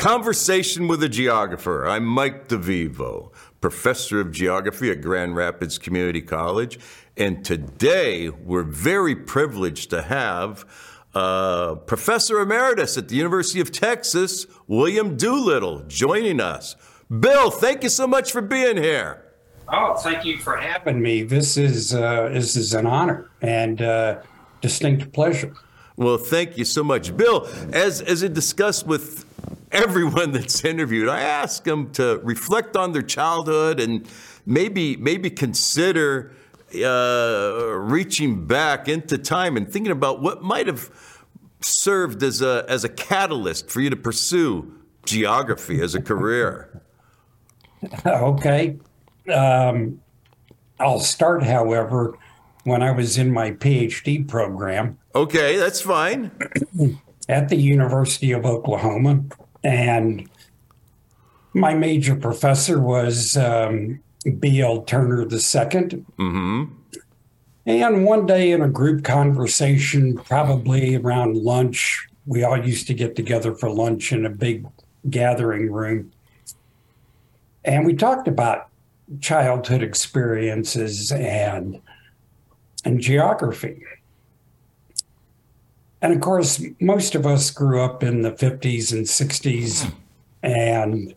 Conversation with a Geographer. I'm Mike DeVivo, professor of geography at Grand Rapids Community College. And today we're very privileged to have uh, Professor Emeritus at the University of Texas, William Doolittle, joining us. Bill, thank you so much for being here. Oh, thank you for having me. This is uh, this is an honor and uh, distinct pleasure. Well, thank you so much, Bill. As as I discussed with everyone that's interviewed, I ask them to reflect on their childhood and maybe maybe consider uh, reaching back into time and thinking about what might have served as a as a catalyst for you to pursue geography as a career. okay, um, I'll start, however, when I was in my PhD program. Okay, that's fine. At the University of Oklahoma. And my major professor was um, B.L. Turner II. Mm-hmm. And one day in a group conversation, probably around lunch, we all used to get together for lunch in a big gathering room. And we talked about childhood experiences and and geography. And of course, most of us grew up in the 50s and 60s and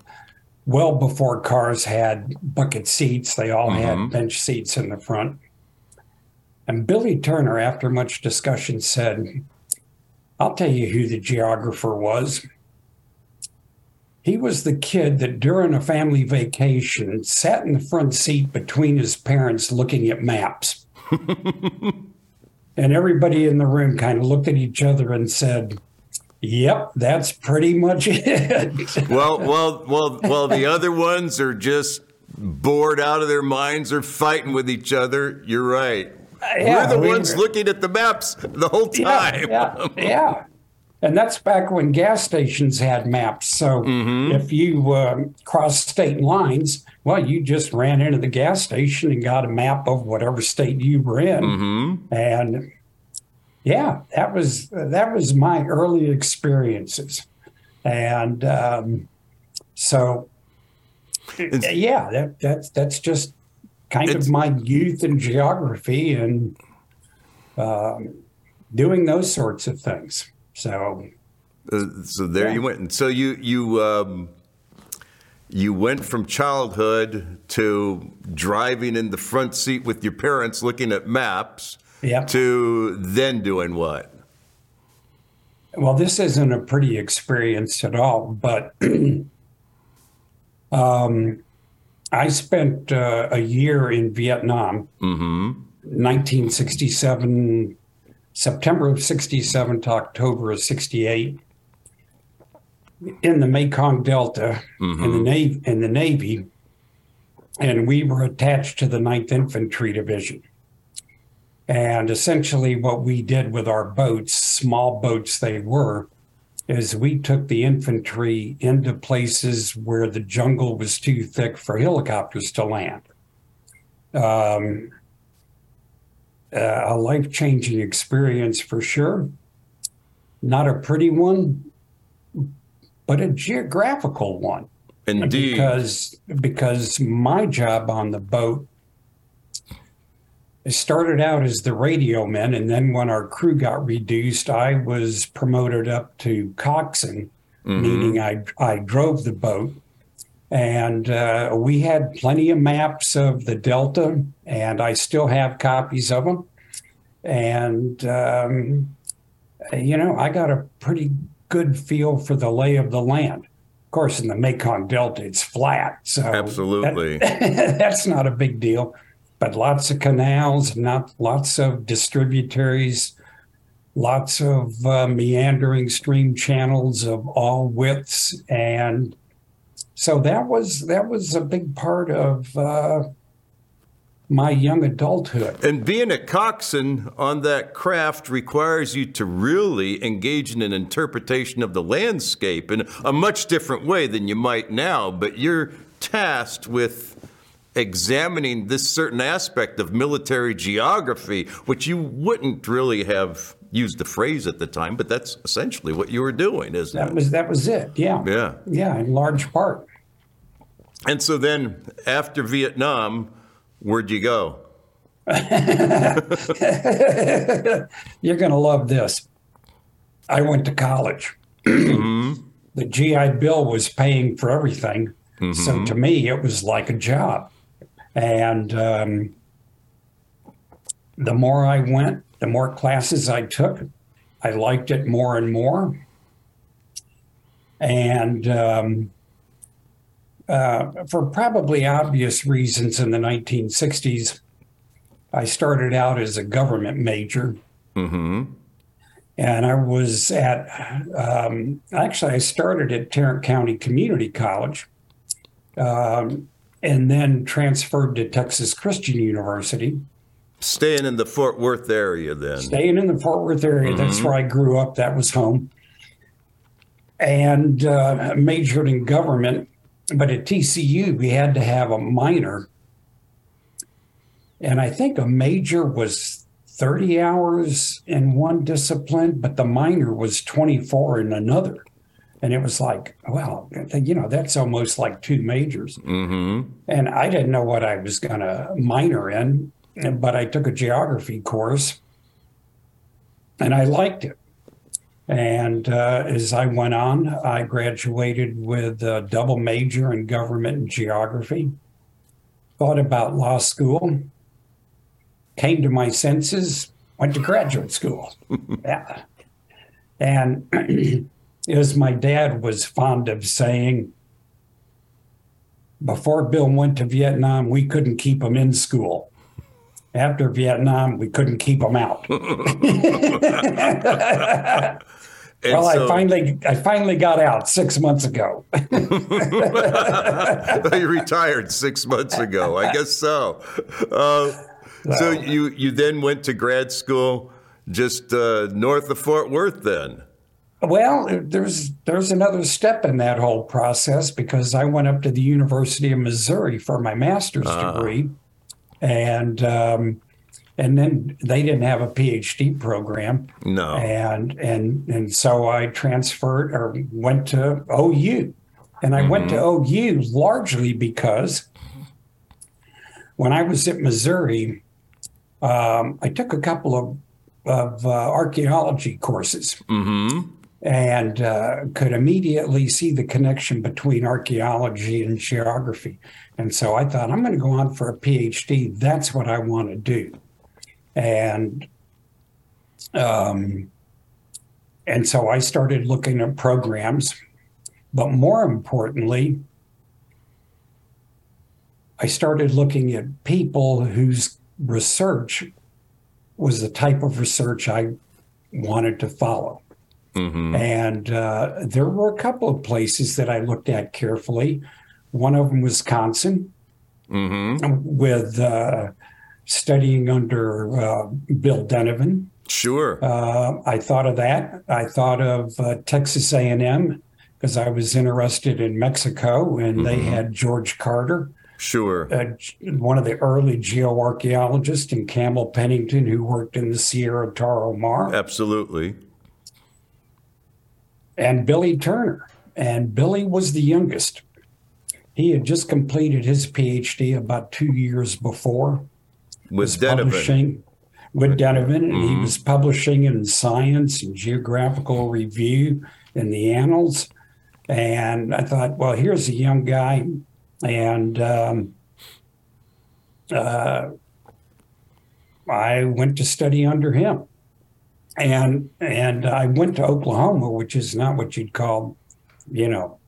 well before cars had bucket seats, they all mm-hmm. had bench seats in the front. And Billy Turner, after much discussion, said, I'll tell you who the geographer was. He was the kid that during a family vacation sat in the front seat between his parents looking at maps. and everybody in the room kind of looked at each other and said, Yep, that's pretty much it. well, well, well, well, the other ones are just bored out of their minds or fighting with each other. You're right. Uh, yeah, we're the we ones were, looking at the maps the whole time. Yeah, yeah, yeah. And that's back when gas stations had maps. So mm-hmm. if you uh, crossed state lines, well, you just ran into the gas station and got a map of whatever state you were in. Mm-hmm. And yeah, that was that was my early experiences. And um, so, it's, yeah, that, that's that's just kind of my youth and geography and um, doing those sorts of things. So, uh, so there yeah. you went. And so you you um, you went from childhood to driving in the front seat with your parents, looking at maps. Yeah. To then doing what? Well, this isn't a pretty experience at all, but um, I spent uh, a year in Vietnam, mm-hmm. 1967 September of 67 to October of 68 in the Mekong Delta mm-hmm. in the Navy in the Navy and we were attached to the 9th Infantry Division. And essentially what we did with our boats, small boats they were, is we took the infantry into places where the jungle was too thick for helicopters to land. Um, uh, a life changing experience for sure. Not a pretty one, but a geographical one. Indeed. Because, because my job on the boat it started out as the radio man, and then when our crew got reduced, I was promoted up to coxswain, mm-hmm. meaning I I drove the boat, and uh, we had plenty of maps of the Delta, and I still have copies of them. And, um, you know, I got a pretty good feel for the lay of the land. Of course, in the Mekong Delta, it's flat. So absolutely, that, that's not a big deal. But lots of canals, not lots of distributaries, lots of uh, meandering stream channels of all widths, and so that was that was a big part of uh, my young adulthood. And being a coxswain on that craft requires you to really engage in an interpretation of the landscape in a much different way than you might now. But you're tasked with examining this certain aspect of military geography, which you wouldn't really have use the phrase at the time, but that's essentially what you were doing, isn't That it? was that was it. Yeah. Yeah. Yeah, in large part. And so then after Vietnam, where'd you go? You're going to love this. I went to college. The GI Bill was paying for everything. So to me, it was like a job. And um, the more I went, the more classes I took, I liked it more and more. And um, uh, for probably obvious reasons in the 1960s, I started out as a government major. And I was at, um, actually, I started at Tarrant County Community College um, and then transferred to Texas Christian University, Staying in the Fort Worth area then. staying in the Fort Worth area. That's where I grew up. That was home. And uh, majored in government. But at TCU, we had to have a minor. And I think a major was 30 hours in one discipline, but the minor was 24 in another. And it was like, well, you know, that's almost like two majors. Mm-hmm. And I didn't know what I was going to minor in, but I took a geography course and I liked it. And uh, as I went on, I graduated with a double major in government and geography. Thought about law school, came to my senses, went to graduate school. yeah. And as my dad was fond of saying, before Bill went to Vietnam, we couldn't keep him in school. After Vietnam, we couldn't keep them out. Well, so, I finally, I finally got out six months ago. you retired six months ago. I guess so. Uh, so you you then went to grad school just uh, north of Fort Worth. Then. Well, there's there's another step in that whole process because I went up to the University of Missouri for my master's degree, and um, and then they didn't have a PhD program, No. and and and so I transferred or went to OU, and I went to OU largely because when I was at Missouri, um, I took a couple of of uh, archaeology courses Mm-hmm. And uh, could immediately see the connection between archaeology and geography. And so I thought, I'm going to go on for a PhD. That's what I want to do. And um, and so I started looking at programs, but more importantly, I started looking at people whose research was the type of research I wanted to follow. Mm-hmm. And uh, there were a couple of places that I looked at carefully. One of them, Wisconsin, Mm-hmm. with uh, studying under uh, Bill Denevan. Sure. Uh, I thought of that. I thought of uh, Texas A&M because I was interested in Mexico, and they had George Carter, Sure. uh, one of the early geoarchaeologists, and Campbell Pennington, who worked in the Sierra Tarahumara. Absolutely. And Billy Turner. And Billy was the youngest. He had just completed his PhD about two years before. With Denevan. Publishing with Denevan, and he was publishing in Science and Geographical Review in the Annals. And I thought, well, here's a young guy, and um, uh, I went to study under him. And and I went to Oklahoma, which is not what you'd call, you know,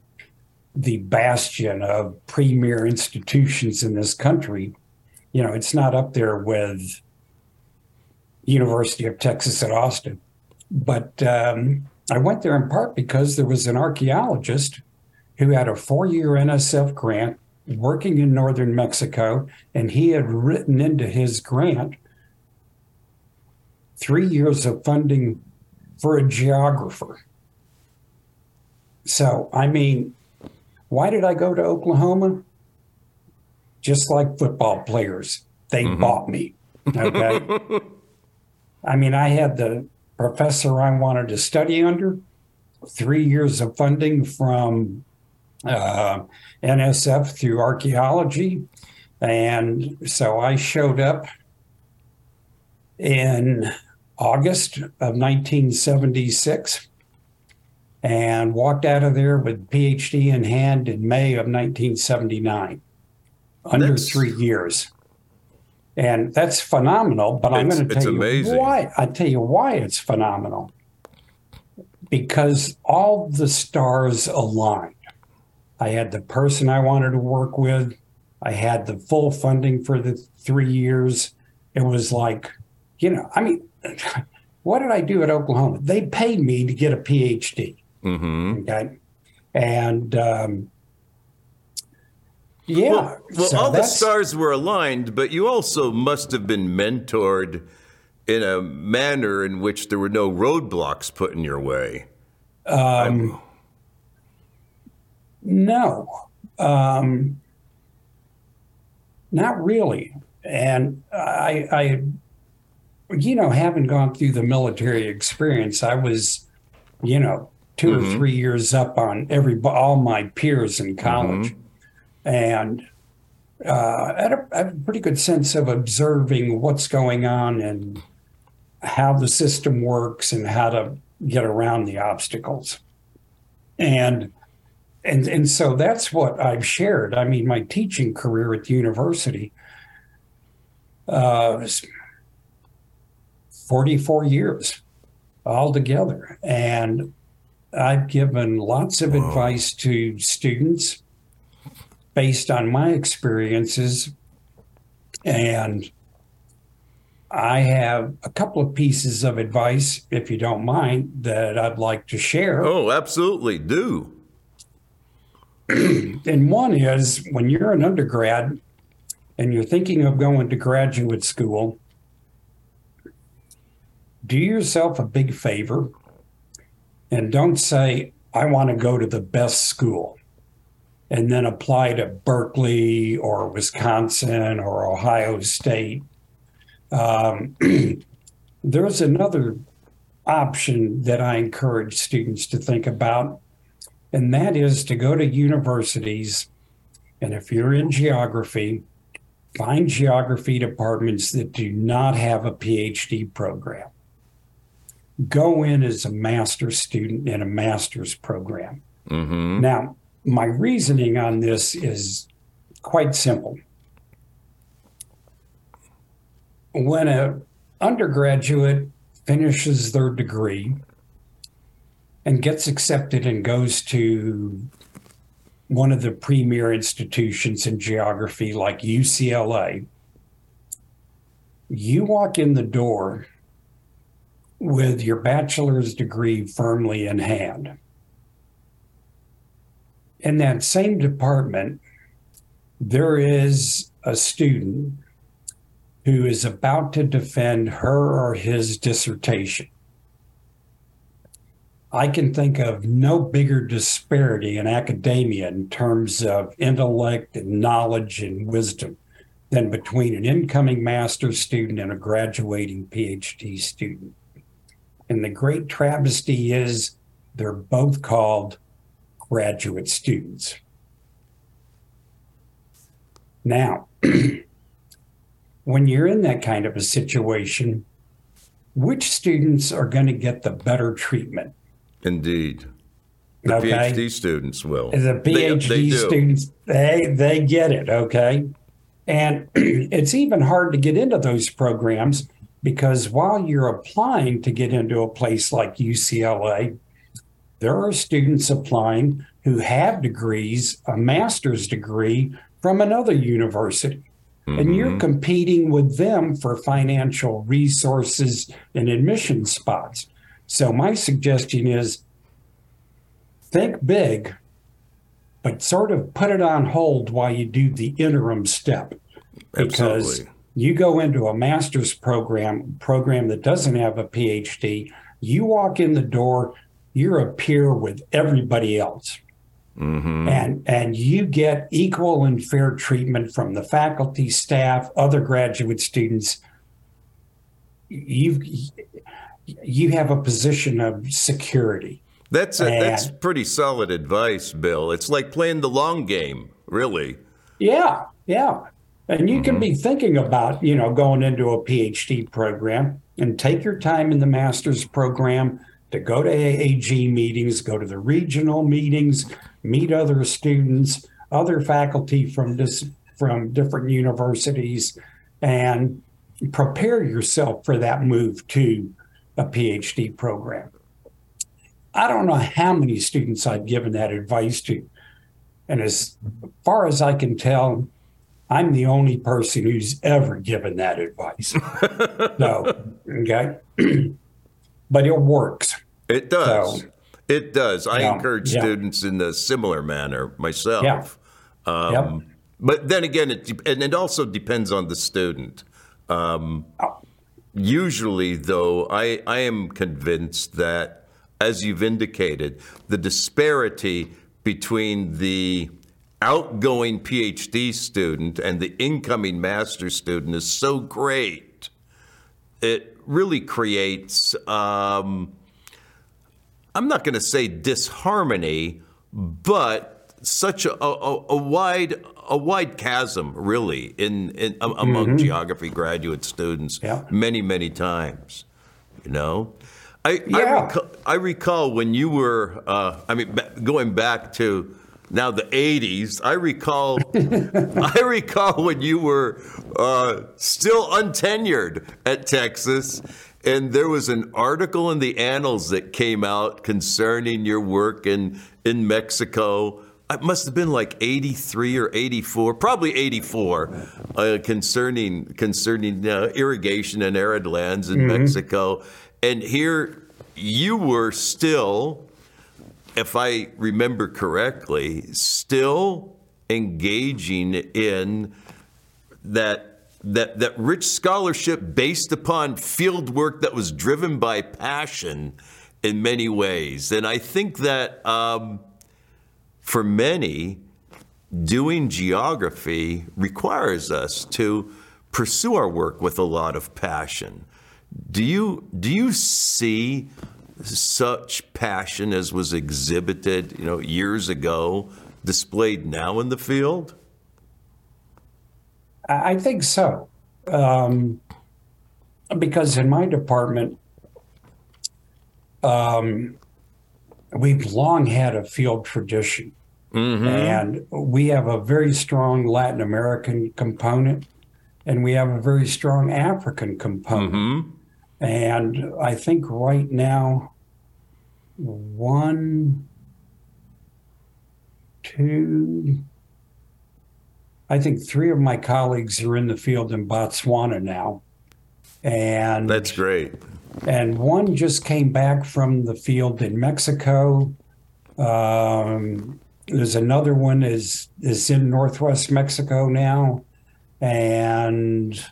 the bastion of premier institutions in this country. You know, it's not up there with University of Texas at Austin. But um, I went there in part because there was an archaeologist who had a four-year NSF grant working in northern Mexico, and he had written into his grant three years of funding for a geographer. So, I mean, why did I go to Oklahoma? Just like football players, they bought me. Okay. I mean, I had the professor I wanted to study under, three years of funding from uh, NSF through archaeology. And so I showed up in August of 1976 and walked out of there with PhD in hand in May of 1979, under that's, three years. And that's phenomenal. But I'm going to tell you amazing. why. I tell you why it's phenomenal. Because all the stars aligned. I had the person I wanted to work with. I had the full funding for the three years. It was like, you know, I mean, what did I do at Oklahoma? They paid me to get a PhD. Mm-hmm. Okay. And um, yeah. Well, well so all the stars were aligned, but you also must have been mentored in a manner in which there were no roadblocks put in your way. Um, no, um, not really. And I, I, you know, having gone through the military experience, I was, you know, 2 mm-hmm. or three years up on every all my peers in college, mm-hmm. and uh, I, had a, I had a pretty good sense of observing what's going on and how the system works and how to get around the obstacles. And and and so that's what I've shared. I mean, my teaching career at the university uh, was 44 years altogether, and I've given lots of Whoa. advice to students based on my experiences. And I have a couple of pieces of advice, if you don't mind, that I'd like to share. Oh, absolutely. Do. and one is when you're an undergrad and you're thinking of going to graduate school, do yourself a big favor and don't say, I want to go to the best school and then apply to Berkeley or Wisconsin or Ohio State. Um, there's another option that I encourage students to think about, and that is to go to universities. And if you're in geography, find geography departments that do not have a PhD program go in as a master's student in a master's program. Mm-hmm. Now, my reasoning on this is quite simple. When an undergraduate finishes their degree and gets accepted and goes to one of the premier institutions in geography like UCLA, you walk in the door with your bachelor's degree firmly in hand. In that same department, there is a student who is about to defend her or his dissertation. I can think of no bigger disparity in academia in terms of intellect and knowledge and wisdom than between an incoming master's student and a graduating PhD student. And the great travesty is they're both called graduate students. Now, when you're in that kind of a situation, which students are going to get the better treatment? Indeed. The okay. PhD students will. The PhD they, they students, they they get it, okay? And it's even hard to get into those programs because while you're applying to get into a place like UCLA, there are students applying who have degrees, a master's degree from another university. Mm-hmm. And you're mm-hmm. competing with them for financial resources and admission spots. So, my suggestion is think big, but sort of put it on hold while you do the interim step. Because Absolutely you go into a master's program, program that doesn't have a PhD, you walk in the door, you're a peer with everybody else. Mm-hmm. And and you get equal and fair treatment from the faculty, staff, other graduate students. You you have a position of security. That's a, that's pretty solid advice, Bill. It's like playing the long game, really. Yeah, yeah. And you mm-hmm. can be thinking about, you know, going into a PhD program and take your time in the master's program to go to AAG meetings, go to the regional meetings, meet other students, other faculty from this from different universities, and prepare yourself for that move to a PhD program. I don't know how many students I've given that advice to. And as far as I can tell, I'm the only person who's ever given that advice. no, okay. but it works. It does. So, it does. I yeah, encourage yeah. students in a similar manner myself. Yeah. Um, yep. But then again, it and it also depends on the student. Um, oh. Usually, though, I, I am convinced that, as you've indicated, the disparity between the outgoing PhD student and the incoming master student is so great. It really creates, um, I'm not going to say disharmony, but such a, a, a, wide a wide chasm, really, in, in among mm-hmm. geography graduate students. Yeah. Many many times, you know. I, yeah. I, recall, I recall when you were, uh, I mean, going back to now the 80s. I recall, I recall when you were uh, still untenured at Texas, and there was an article in the Annals that came out concerning your work in in Mexico. It must have been like 83 or 84, probably 84, uh, concerning concerning uh, irrigation and arid lands in mm-hmm. Mexico. And here you were still if I remember correctly, still engaging in that that that rich scholarship based upon field work that was driven by passion in many ways, and I think that um, for many, doing geography requires us to pursue our work with a lot of passion. Do you do you see such passion as was exhibited, you know, years ago, displayed now in the field? I think so, um, because in my department, um, we've long had a field tradition, mm-hmm. and we have a very strong Latin American component, and we have a very strong African component. Mm-hmm. And I think right now, one, two, I think three of my colleagues are in the field in Botswana now. And that's great. And one just came back from the field in Mexico. Um, there's another one is is in northwest Mexico now, and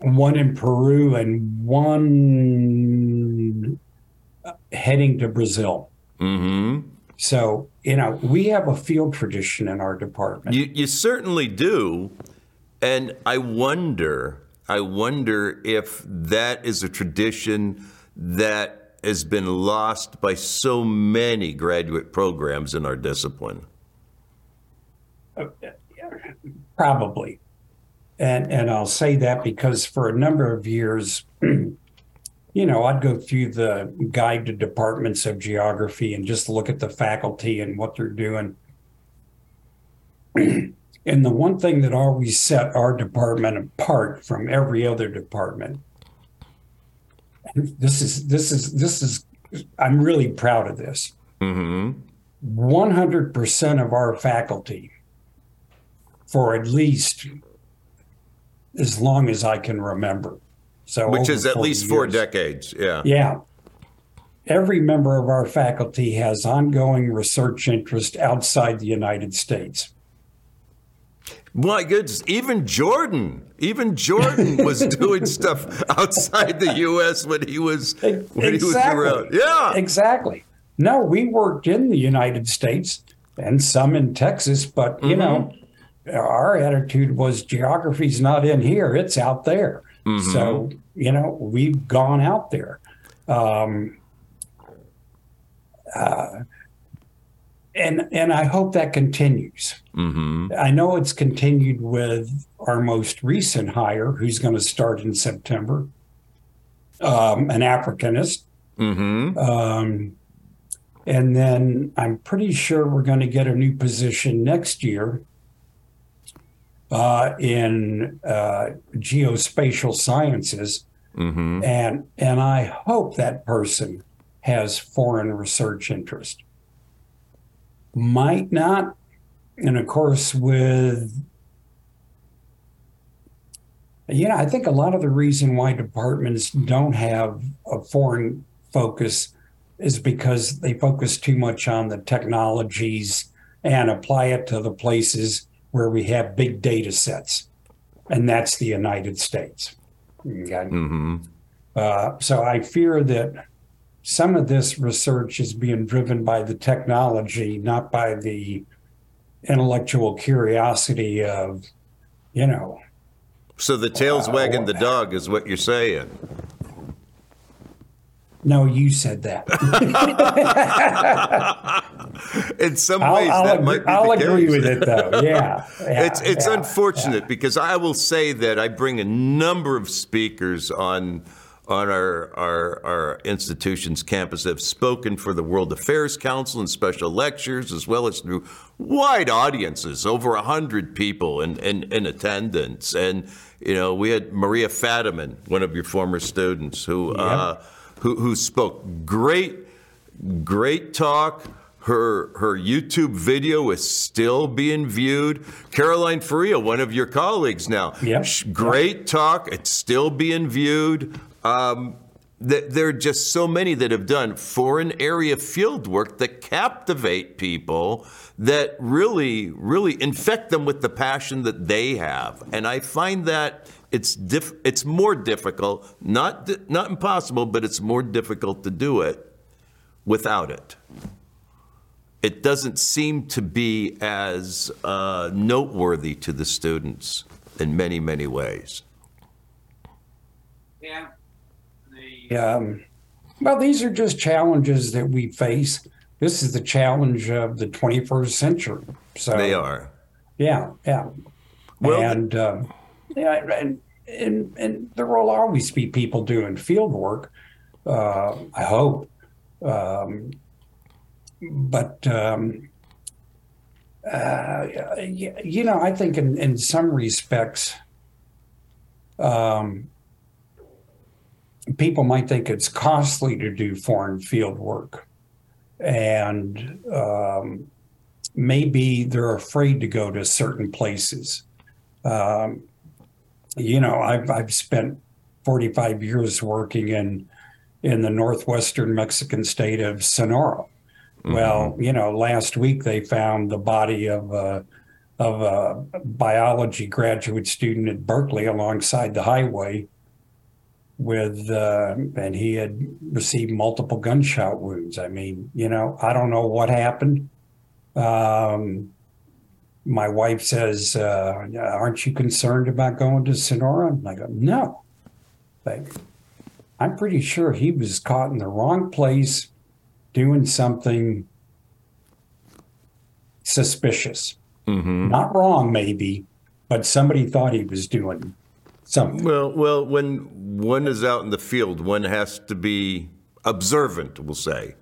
one in Peru and one heading to Brazil. Mm-hmm. So, you know, we have a field tradition in our department. You, you certainly do. And I wonder, I wonder if that is a tradition that has been lost by so many graduate programs in our discipline. Probably. And, and I'll say that because for a number of years, you know, I'd go through the guide to departments of geography and just look at the faculty and what they're doing. and the one thing that always set our department apart from every other department, this is this is this is I'm really proud of this. Mm-hmm. 100% of our faculty, for at least as long as I can remember. So which is at least four decades. Yeah. Yeah. Every member of our faculty has ongoing research interest outside the United States. My goodness, even Jordan, even Jordan was doing stuff outside the U.S. when he was when exactly. he was around. Yeah, exactly. No, we worked in the United States and some in Texas, but you mm-hmm. know, our attitude was geography's not in here; it's out there. Mm-hmm. So, you know, we've gone out there. Um, uh, and and I hope that continues. Mm-hmm. I know it's continued with our most recent hire, who's going to start in September, um, an Africanist. Mm-hmm. Um, and then I'm pretty sure we're going to get a new position next year uh, in uh, geospatial sciences, mm-hmm. and and I hope that person has foreign research interest. Might not, and of course with you know, I think a lot of the reason why departments don't have a foreign focus is because they focus too much on the technologies and apply it to the places where we have big data sets, and that's the United States. Okay. Mm-hmm. Uh, so I fear that some of this research is being driven by the technology, not by the intellectual curiosity of, you know. So the tail's uh, wagging the dog is what you're saying. No, you said that. In some ways, I'll, that I'll might be I'll the agree case. with it, though. Yeah, yeah it's it's yeah, unfortunate yeah. because I will say that I bring a number of speakers on on our, our, our institution's campus that have spoken for the World Affairs Council in special lectures, as well as through wide audiences, over 100 people in, in, in attendance. And, you know, we had Maria Fadiman, one of your former students, who, yep. uh, who, who spoke great, great talk. Her, her YouTube video is still being viewed. Caroline Faria, one of your colleagues now. Yep. Great talk. It's still being viewed. Um, th- there are just so many that have done foreign area field work that captivate people that really, really infect them with the passion that they have. And I find that it's diff- it's more difficult, not di- not impossible, but it's more difficult to do it without it. It doesn't seem to be as uh, noteworthy to the students in many, many ways. Yeah. The, um, well, these are just challenges that we face. This is the challenge of the 21st century. So they are. Yeah, yeah. Well, and um, yeah, and, and and there will always be people doing field work. Uh, I hope, um, but um, uh, you know, I think in in some respects, um, people might think it's costly to do foreign field work, and um, maybe they're afraid to go to certain places. Um, you know, I've I've spent 45 years working in in the northwestern Mexican state of Sonora. Mm-hmm. Well, you know, last week they found the body of a of a biology graduate student at Berkeley alongside the highway with uh, and he had received multiple gunshot wounds. I mean, you know, I don't know what happened. Um, my wife says, uh, "Aren't you concerned about going to Sonora?" And I go, "No." Like, I'm pretty sure he was caught in the wrong place, doing something suspicious. Mm-hmm. Not wrong, maybe, but somebody thought he was doing something. Well, well, when one is out in the field, one has to be observant. We'll say.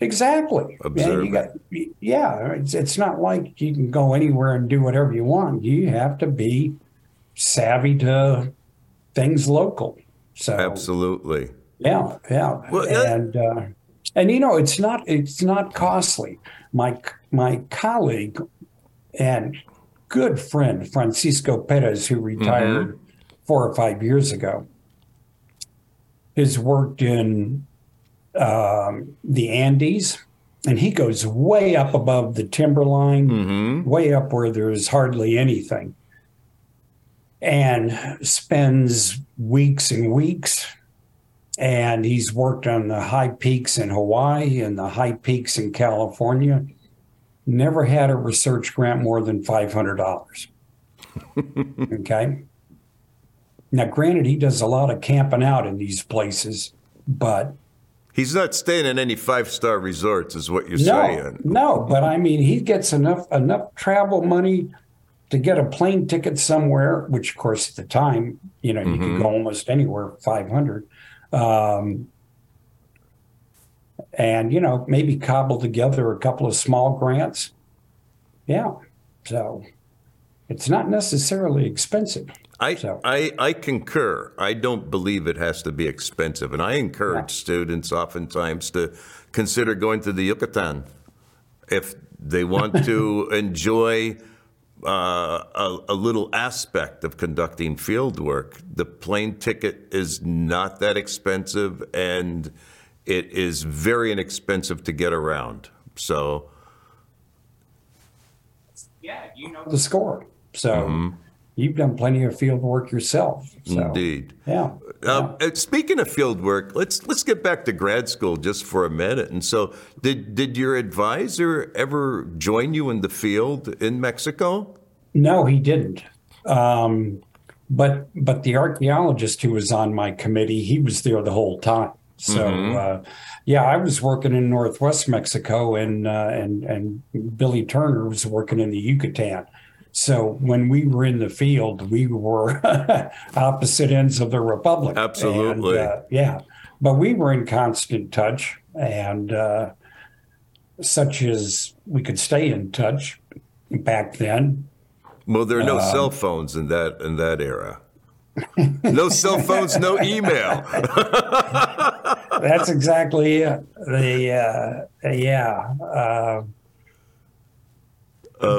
Exactly. Observant. Got, yeah, it's, it's not like you can go anywhere and do whatever you want. You have to be savvy to things local. So absolutely. Yeah, yeah, well, and uh, and you know it's not it's not costly. My my colleague and good friend Francisco Perez, who retired mm-hmm four or five years ago, has worked in um, the Andes, and he goes way up above the timberline, mm-hmm. way up where there's hardly anything, and spends weeks and weeks. And he's worked on the high peaks in Hawaii and the high peaks in California. Never had a research grant more than $500. okay Now, granted, he does a lot of camping out in these places, but He's not staying in any five star resorts, is what you're no, saying. no. But I mean, he gets enough enough travel money to get a plane ticket somewhere. Which, of course, at the time, you know, you could go almost anywhere five hundred, um, and you know, maybe cobble together a couple of small grants. Yeah, so it's not necessarily expensive. I, So- I, I concur. I don't believe it has to be expensive. And I encourage Yeah. students oftentimes to consider going to the Yucatan if they want to enjoy uh, a, a little aspect of conducting field work. The plane ticket is not that expensive and it is very inexpensive to get around. So, Yeah, you know the score. So you've done plenty of field work yourself. So, indeed. Yeah. Um, uh, speaking of field work, let's let's get back to grad school just for a minute. And so, did did your advisor ever join you in the field in Mexico? No, he didn't. Um, but but the archaeologist who was on my committee, he was there the whole time. So uh, yeah, I was working in Northwest Mexico, and uh, and and Billy Turner was working in the Yucatan. So when we were in the field, we were opposite ends of the republic. Absolutely. And, uh, yeah, but we were in constant touch, and uh, such as we could stay in touch back then. Well, there are no Um, cell phones in that in that era. no cell phones, no email. That's exactly it. The uh, yeah. Uh,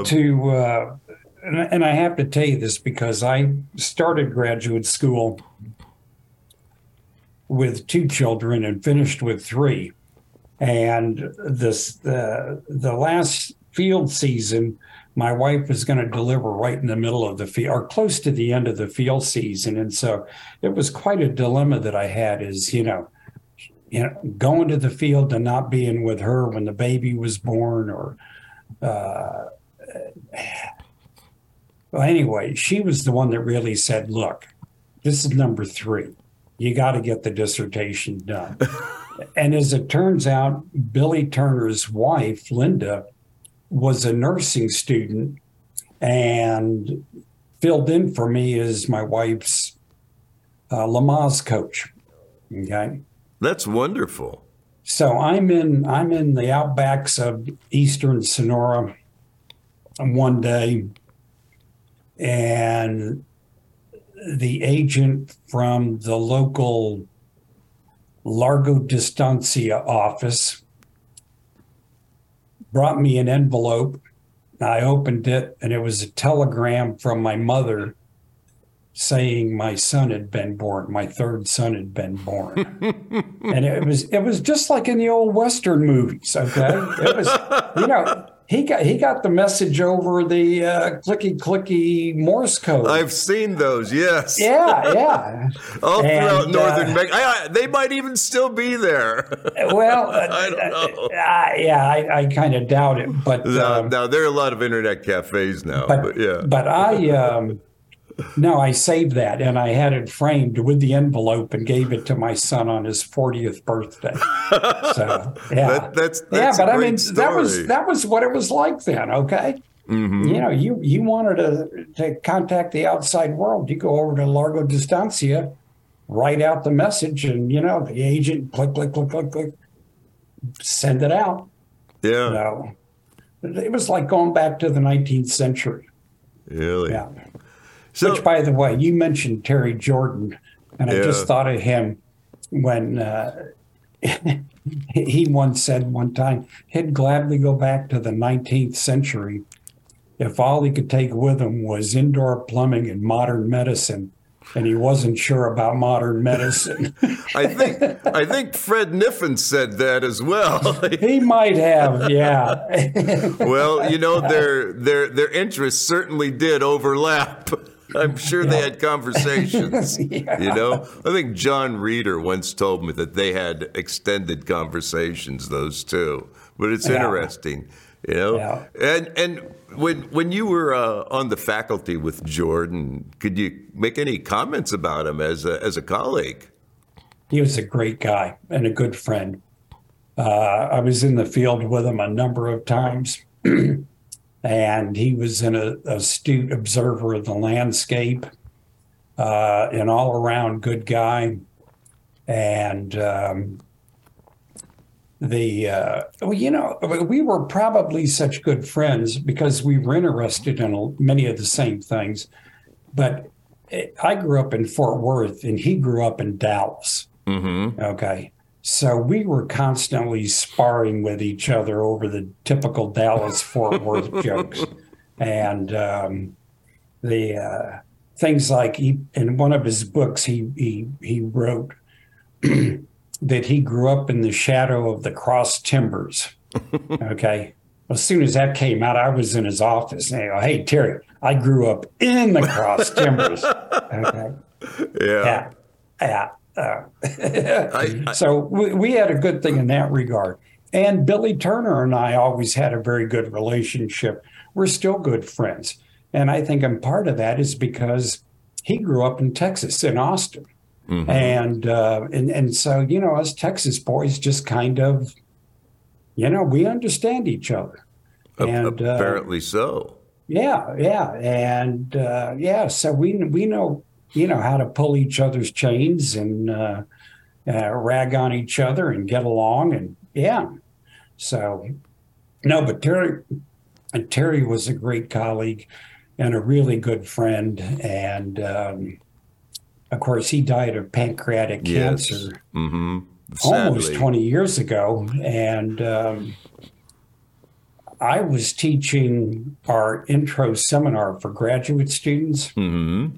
to uh, and, and I have to tell you this because I started graduate school with two children and finished with three, and this the the last field season. My wife was going to deliver right in the middle of the field, or close to the end of the field season, and so it was quite a dilemma that I had. Is you know, you know, going to the field and not being with her when the baby was born, or uh, well, anyway, she was the one that really said, "Look, this is number three. You got to get the dissertation done." and as it turns out, Billy Turner's wife, Linda, was a nursing student and filled in for me as my wife's uh, Lamaze coach. Okay. That's wonderful. So I'm in I'm in the outbacks of eastern Sonora one day, and the agent from the local Largo Distancia office brought me an envelope. I opened it, and it was a telegram from my mother saying my son had been born, my third son had been born. and it was it was just like in the old western movies, okay? It was you know, he got he got the message over the uh, clicky clicky Morse code. I've seen those. Yes. yeah, yeah. All throughout northern uh, Mexico. They might even still be there. Well, uh, I don't know. uh, yeah, I, I kind of doubt it, but now, um, now, there are a lot of internet cafes now, but, but yeah. but I um, no, I saved that and I had it framed with the envelope and gave it to my son on his 40th birthday. So yeah, That- that's- yeah, that's a but I mean that was that was what it was like then. Okay. Mm-hmm. You know, you you wanted to to contact the outside world. You go over to Largo Distancia, write out the message, and you know the agent click click click click click, send it out. yeah. No, it was like going back to the 19th century. Really. Yeah. So, Which, by the way, you mentioned Terry Jordan, and I Yeah. just thought of him when uh, he once said one time he'd gladly go back to the 19th century if all he could take with him was indoor plumbing and modern medicine, and he wasn't sure about modern medicine. I think I think Fred Kniffen said that as well. he might have, yeah. well, you know, their their their interests certainly did overlap. I'm sure they had conversations. Yeah. You know, I think John Reeder once told me that they had extended conversations, those two. But it's Yeah. interesting. You know, Yeah. and and when when you were uh, on the faculty with Jordan, could you make any comments about him as a, as a colleague? He was a great guy and a good friend. Uh, I was in the field with him a number of times, and he was an a, astute observer of the landscape, uh, an all around good guy. And um, the, uh, well, you know, we were probably such good friends because we were interested in many of the same things. But I grew up in Fort Worth and he grew up in Dallas. Mm-hmm. Okay. So we were constantly sparring with each other over the typical Dallas Fort Worth jokes. And um, the uh, things like he, in one of his books, he, he, he wrote that he grew up in the shadow of the cross timbers. okay. As soon as that came out, I was in his office and I go, Hey, Terry, I grew up in the cross timbers. Okay. Yeah. Yeah. Yeah. Uh, I, I, so we, we had a good thing in that regard. And Billy Turner and I always had a very good relationship. We're still good friends. And I think and part of that is because he grew up in Texas, in Austin. Mhm. And, uh, and and so, you know, us Texas boys just kind of, you know, we understand each other. And uh, apparently so. yeah, yeah, and uh, yeah. So we we know you know how to pull each other's chains and uh, uh, rag on each other and get along and yeah. So no, but Terry Terry was a great colleague and a really good friend, and um, of course he died of pancreatic Yes. cancer Mm-hmm. almost 20 years ago and um, i was teaching our intro seminar for graduate students Mm-hmm.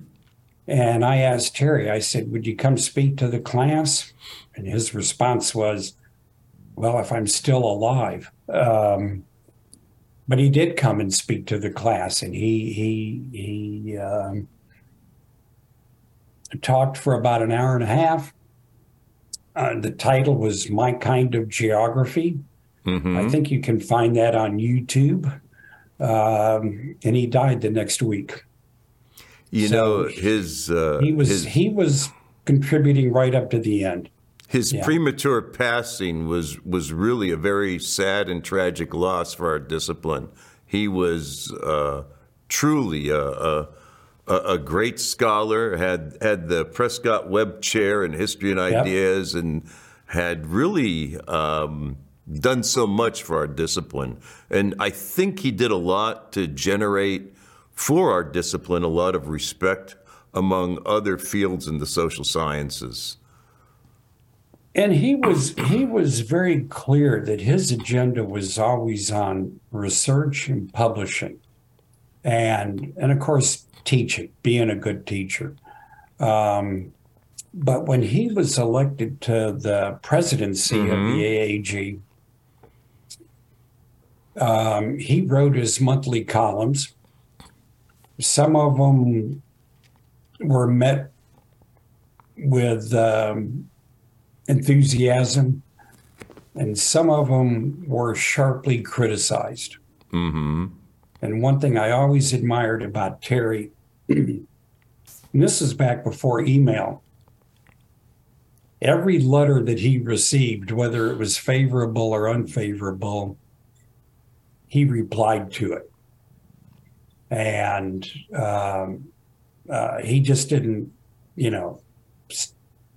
And i asked terry i said would you come speak to the class and his response was well if i'm still alive um, but he did come and speak to the class and he he he um, talked for about an hour and a half uh, the title was My Kind of Geography. Mm-hmm. I think you can find that on YouTube. Um, and he died the next week. You So know his uh, He was his, he was contributing right up to the end. his yeah. premature passing was was really a very sad and tragic loss for our discipline. He was uh, truly a, a a great scholar. had had the Prescott Webb Chair in History and Yep. Ideas, and had really um, done so much for our discipline. And I think he did a lot to generate for our discipline a lot of respect among other fields in the social sciences. And he was he was very clear that his agenda was always on research and publishing, and and of course teaching, being a good teacher. Um, but when he was elected to the presidency of the AAG, um, he wrote his monthly columns. Some of them were met with um, enthusiasm, and some of them were sharply criticized. hmm And one thing I always admired about Terry, and this is back before email, every letter that he received, whether it was favorable or unfavorable, he replied to it. And um, uh, he just didn't, you know,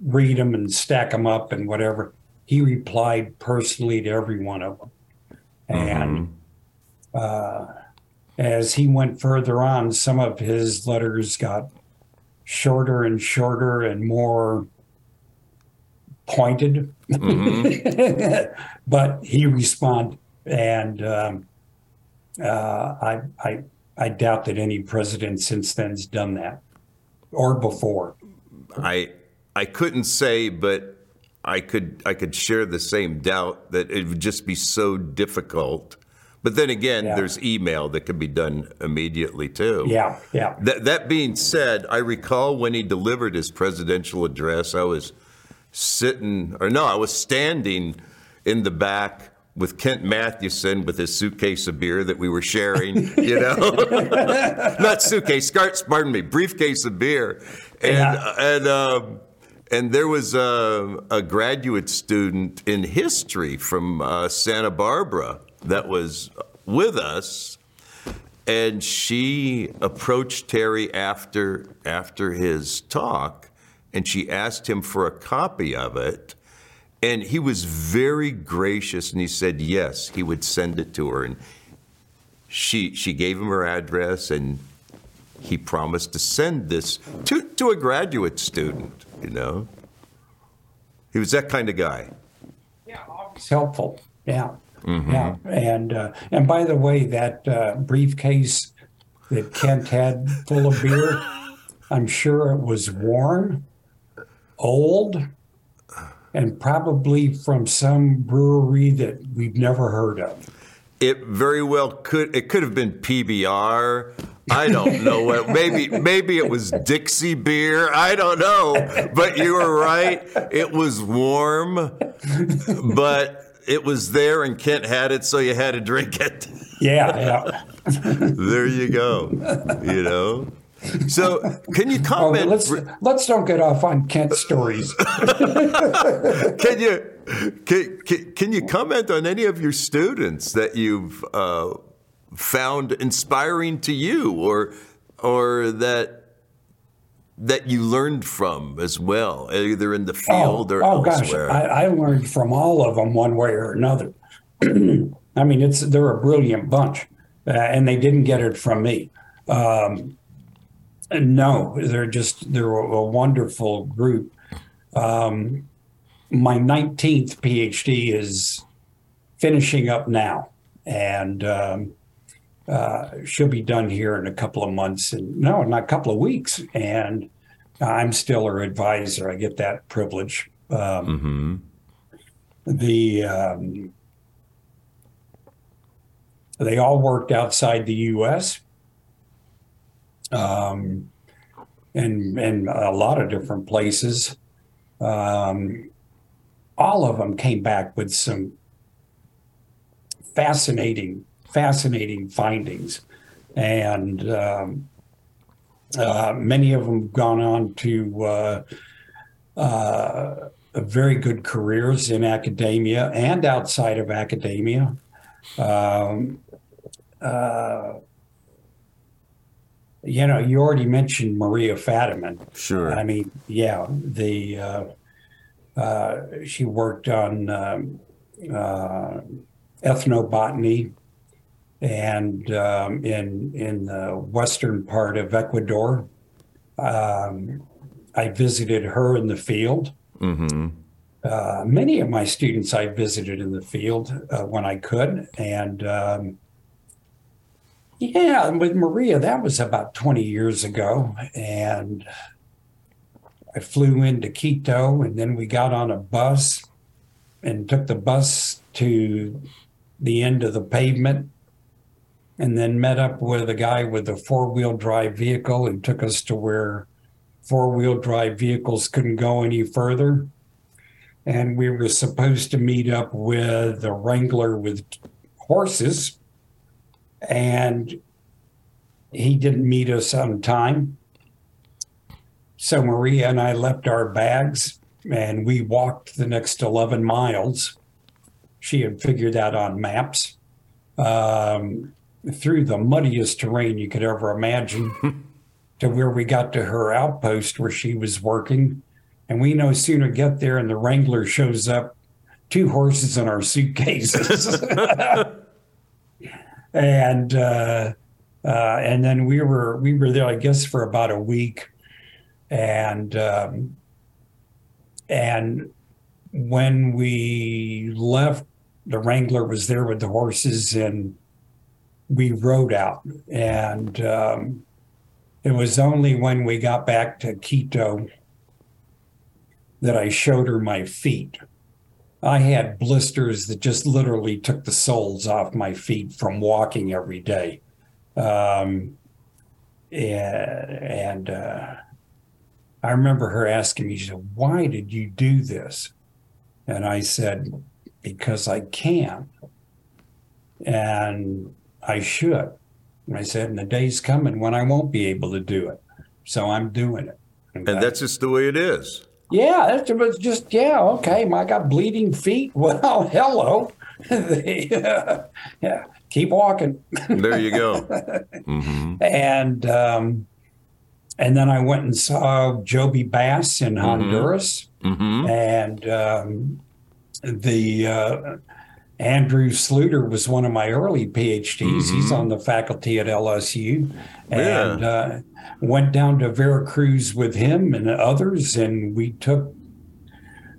read them and stack them up and whatever. He replied personally to every one of them. And uh, as he went further on, some of his letters got shorter and shorter and more pointed. but he responded, and um, uh, I, I, I doubt that any president since then's done that, or before. I I couldn't say, but I could I could share the same doubt that it would just be so difficult. But then again, Yeah. there's email that could be done immediately too. Yeah, yeah, That, that being said, I recall when he delivered his presidential address, I was sitting, or no, I was standing in the back with Kent Mathewson with his suitcase of beer that we were sharing, you know, not suitcase, scarts, pardon me, briefcase of beer, and Yeah. and um, and there was a, a graduate student in history from uh, Santa Barbara that was with us, and she approached Terry after after his talk, and she asked him for a copy of it. And he was very gracious, and he said yes, he would send it to her. And she she gave him her address, and he promised to send this to to a graduate student. You know, he was that kind of guy. Yeah, it's helpful. Yeah. Yeah. And uh, and by the way, that uh, briefcase that Kent had full of beer, I'm sure it was worn, old, and probably from some brewery that we've never heard of. It very well could. It could have been PBR. I don't know what. Maybe maybe it was Dixie beer. I don't know. But you were right. It was warm, but it was there, and Kent had it, so you had to drink it. Yeah. Yeah. There you go. You know. So, can you Oh, comment? let's let's don't get off on Kent stories. can you can, can, can you comment on any of your students that you've uh, found inspiring to you or or that that you learned from as well either in the field or oh gosh, I, I learned from all of them one way or another. I mean, it's they're a brilliant bunch, uh, and they didn't get it from me. Um, no, they're just they're a, a wonderful group. Um, my 19th PhD is finishing up now, and um, uh, she'll be done here in a couple of months, and no, not a couple of weeks, and I'm still her advisor. I get that privilege. Um, The um, they all worked outside the U.S. Um, and and a lot of different places. Um, all of them came back with some fascinating, fascinating findings, and um, uh, many of them gone on to uh, uh, very good careers in academia and outside of academia. Um, uh, you know, you already mentioned Maria Fadiman. sure I mean, yeah, the uh, uh, she worked on um, uh, ethnobotany and um, in in the western part of Ecuador. Um, I visited her in the field. hmm Uh, many of my students I visited in the field uh, when I could, and yeah, with Maria, that was about 20 years ago, and I flew into Quito, and then we got on a bus and took the bus to the end of the pavement, and then met up with a guy with a four wheel drive vehicle and took us to where four wheel drive vehicles couldn't go any further. And we were supposed to meet up with a wrangler with horses and he didn't meet us on time. So maria and i left our bags and we walked the next 11 miles. She had figured that on maps um, through the muddiest terrain you could ever imagine to where we got to her outpost where she was working. And we no sooner get there and the Wrangler shows up, two horses in our suitcases. and uh, uh, and then we were we were there, I guess, for about a week. And um, and when we left, the Wrangler was there with the horses, and we rode out. And um, it was only when we got back to Quito that I showed her my feet. I had blisters that just literally took the soles off my feet from walking every day. Um, and and uh, I remember her asking me, she said, Why did you do this? And I said, because I can. And I should. And I said, and the day's coming when I won't be able to do it. So I'm doing it. And that's just the way it is. Yeah, it was just yeah. Okay, I got bleeding feet. Well, hello. yeah, keep walking. there you go. Mm-hmm. And um, and then I went and saw Joby Bass in mm-hmm. Honduras, mm-hmm. and um, the uh, Andrew Sluyter was one of my early PhDs. Mm-hmm. He's on the faculty at LSU, and yeah. uh, went down to Veracruz with him and others, and we took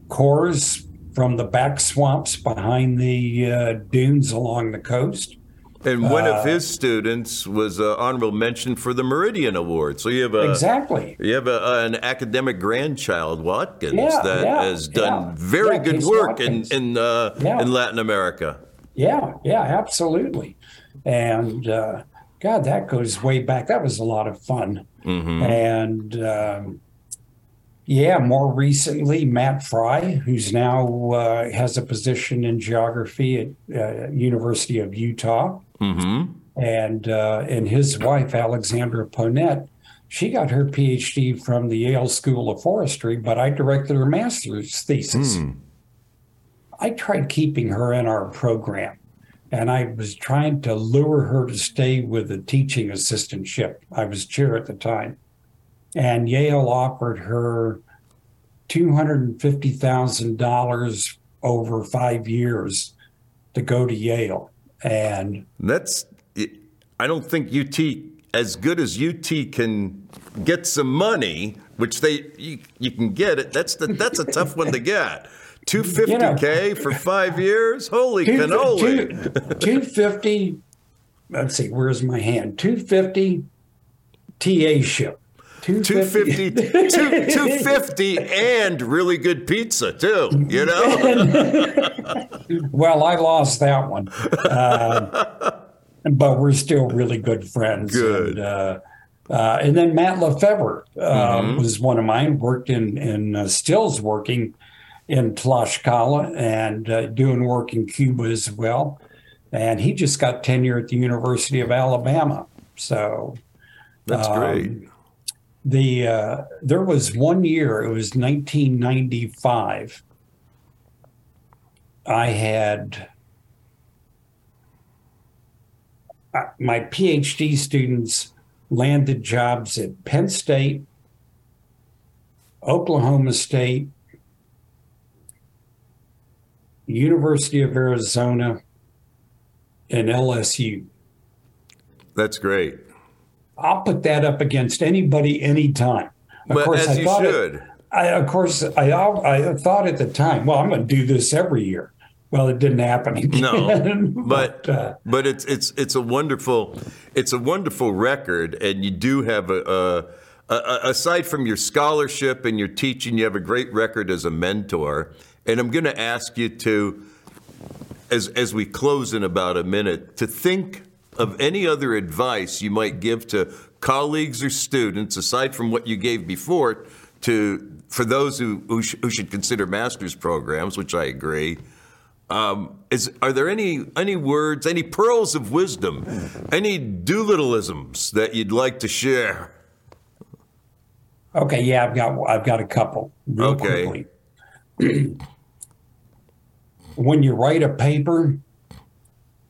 cores from the back swamps behind the uh, dunes along the coast. And one uh, of his students was an honorable mention for the Meridian Award. So you have a exactly you have a, an academic grandchild, Watkins, yeah, that yeah, has done yeah. very good work Watkins. in in, uh, in Latin America. Yeah, yeah, absolutely. And uh, God, that goes way back. That was a lot of fun. Mm-hmm. And um, yeah, more recently, Matt Fry, who's now uh, has a position in geography at uh, University of Utah, mm-hmm. and uh, and his wife Alexandra Ponette, she got her PhD from the Yale School of Forestry, but I directed her master's thesis. Mm. I tried keeping her in our program, and I was trying to lure her to stay with a teaching assistantship. I was chair at the time and Yale offered her $250,000 over five years to go to Yale. And that's, I don't think UT, as good as UT can get some money, which they, you, you can get it, that's, the, that's a tough one to get. 250K you know, for five years? Holy two, cannoli. Two, 250, let's see, where's my hand? 250 TA ship. 250 250 and really good pizza too you know? Well i lost that one. Uh, but we're still really good friends. Good. and, uh, uh, and then matt LaFevor uh, mm-hmm. was one of mine worked in in uh, stills working in tlaxcala and uh, doing work in cuba as well. And he just got tenure at the university of alabama. So that's um, great the uh, there was one year it was 1995 i had uh, my phd students landed jobs at penn state oklahoma state university of arizona and lsu that's great I'll put that up against anybody anytime. Of but course, as I you should. It, I, of course, I I thought at the time, well, I'm going to do this every year. Well, it didn't happen again. No, but but, uh, but, it's it's it's a wonderful it's a wonderful record, and you do have a, a, a aside from your scholarship and your teaching, you have a great record as a mentor. And I'm going to ask you to, as as we close in about a minute, to think of any other advice you might give to colleagues or students, aside from what you gave before, to for those who who, sh- who should consider master's programs, which I agree. Um, is are there any any words, any pearls of wisdom, any Doolittleisms that you'd like to share? Okay, yeah, I've got I've got a couple. okay. when you write a paper,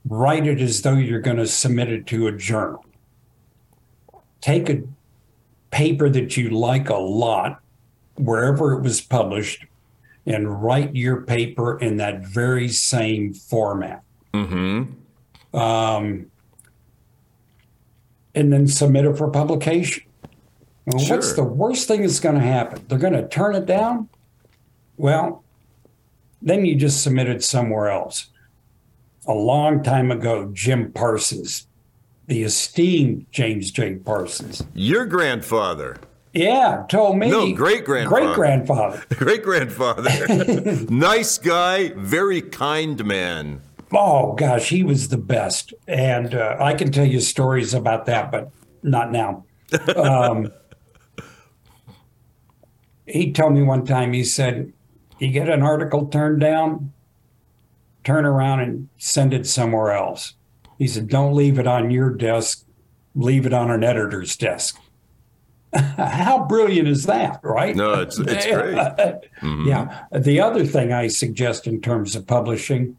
write it as though you're going to submit it to a journal. Take a paper that you like a lot, wherever it was published, and write your paper in that very same format. Mm-hmm. Um, and then submit it for publication. Well, sure. What's the worst thing that's going to happen? They're going to turn it down? Well, then you just submit it somewhere else a long time ago, Jim Parsons, the esteemed James J. Parsons. Your grandfather. Yeah, told me. No, great grandfather. Great grandfather. great grandfather. nice guy, very kind man. Oh, gosh, he was the best. And uh, I can tell you stories about that, but not now. Um, he told me one time, he said, You get an article turned down, turn around and send it somewhere else. He said, don't leave it on your desk, leave it on an editor's desk. How brilliant is that, right? No, it's, it's great. Mm-hmm. Yeah. The other thing I suggest in terms of publishing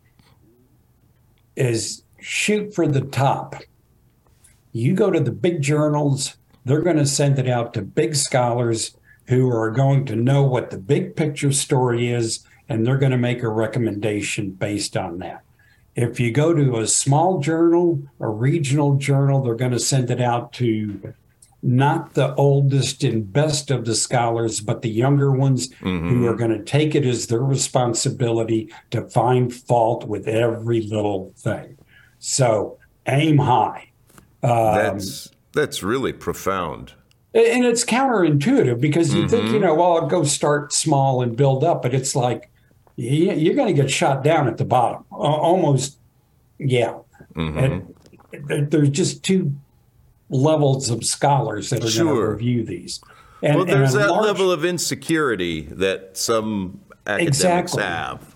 is shoot for the top. You go to the big journals, they're going to send it out to big scholars who are going to know what the big picture story is, and they're going to make a recommendation based on that. If you go to a small journal, a regional journal, they're going to send it out to not the oldest and best of the scholars, but the younger ones mm-hmm. who are going to take it as their responsibility to find fault with every little thing. So aim high. Um, that's that's really profound. And it's counterintuitive because you mm-hmm. think, you mm-hmm. know, well, I'll go start small and build up, but it's like you're going to get shot down at the bottom. Almost, yeah. Mm-hmm. And there's just two levels of scholars that are sure. going to review these. And, well, there's that large, level of insecurity that some academics exactly. have.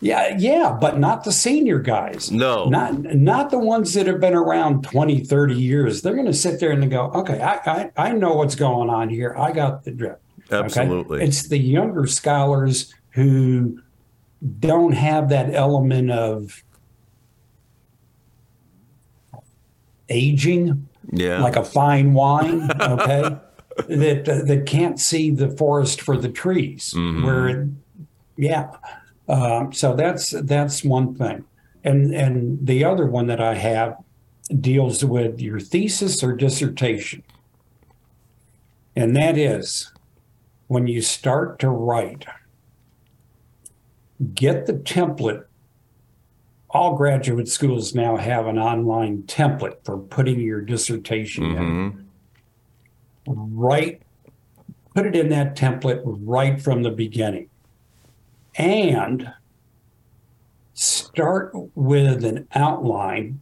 Yeah, yeah, but not the senior guys. No. Not not the ones that have been around 20, 30 years. They're going to sit there and go, okay, I, I, I know what's going on here. I got the drift. Absolutely. Okay? It's the younger scholars who don't have that element of aging yeah. like a fine wine, okay, that uh, that can't see the forest for the trees. Mm-hmm. Where, it, yeah, uh, so that's that's one thing, and and the other one that I have deals with your thesis or dissertation, and that is when you start to write, get the template all graduate schools now have an online template for putting your dissertation mm-hmm. in. Right, put it in that template right from the beginning. And start with an outline,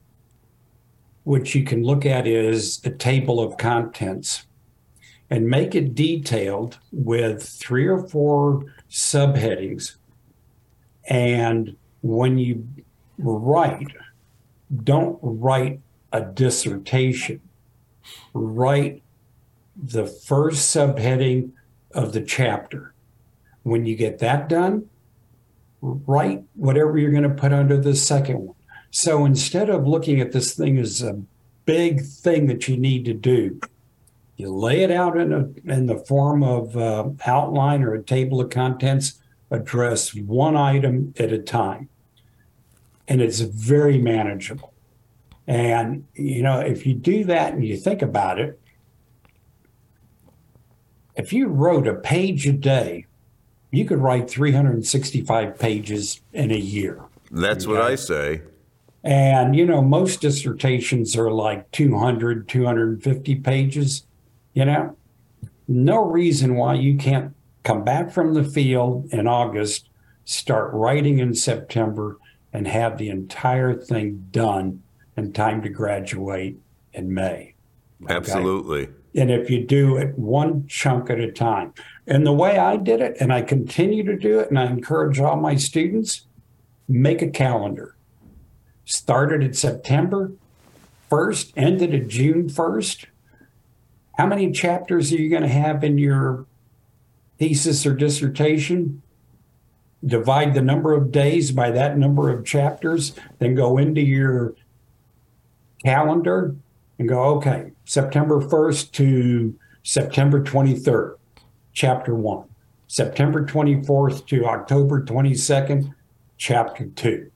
which you can look at as a table of contents, and make it detailed with three or four subheadings. And when you write, don't write a dissertation. Write the first subheading of the chapter. When you get that done, write whatever you're going to put under the second one. So instead of looking at this thing as a big thing that you need to do, you lay it out in a in the form of uh, outline or a table of contents. Address one item at a time and it's very manageable. And, you know, if you do that and you think about it, if you wrote a page a day, you could write 365 pages in a year. That's okay? what I say. And, you know, most dissertations are like 200, 250 pages, you know? No reason why you can't come back from the field in August, start writing in September, and have the entire thing done in time to graduate in May. Okay? Absolutely. And if you do it one chunk at a time. And the way I did it, and I continue to do it, and I encourage all my students, make a calendar. Started at September 1st, ended at June 1st. How many chapters are you going to have in your thesis or dissertation? divide the number of days by that number of chapters, then go into your calendar and go, okay, September 1st to September 23rd, chapter one. September 24th to October 22nd, chapter two.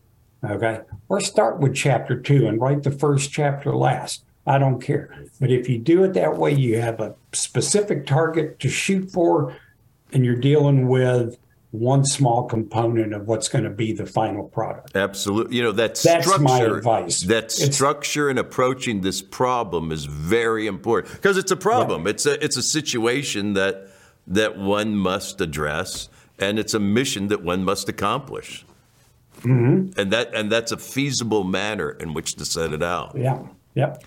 Okay. Or start with chapter two and write the first chapter last. I don't care. But if you do it that way, you have a specific target to shoot for, and you're dealing with one small component of what's going to be the final product. Absolutely. You know, that That's structure, my advice. That it's, structure in approaching this problem is very important because it's a problem. Right. It's a it's a situation that that one must address and it's a mission that one must accomplish. Mm-hmm. And that and that's a feasible manner in which to set it out. Yeah. Yep.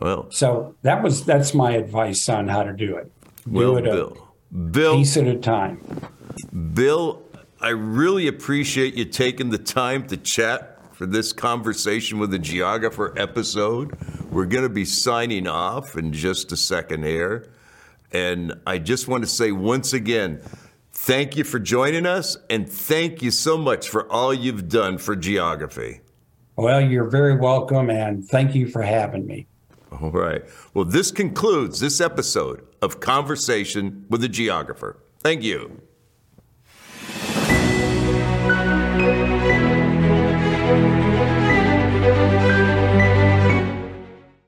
Well. So that was that's my advice on how to do it. Do well, it Bill. Bill, piece at a time. Bill, I really appreciate you taking the time to chat for this conversation with the geographer episode. We're going to be signing off in just a second here. And I just want to say once again, thank you for joining us and thank you so much for all you've done for geography. Well, you're very welcome and thank you for having me. All right. Well, this concludes this episode of Conversation with a Geographer. Thank you.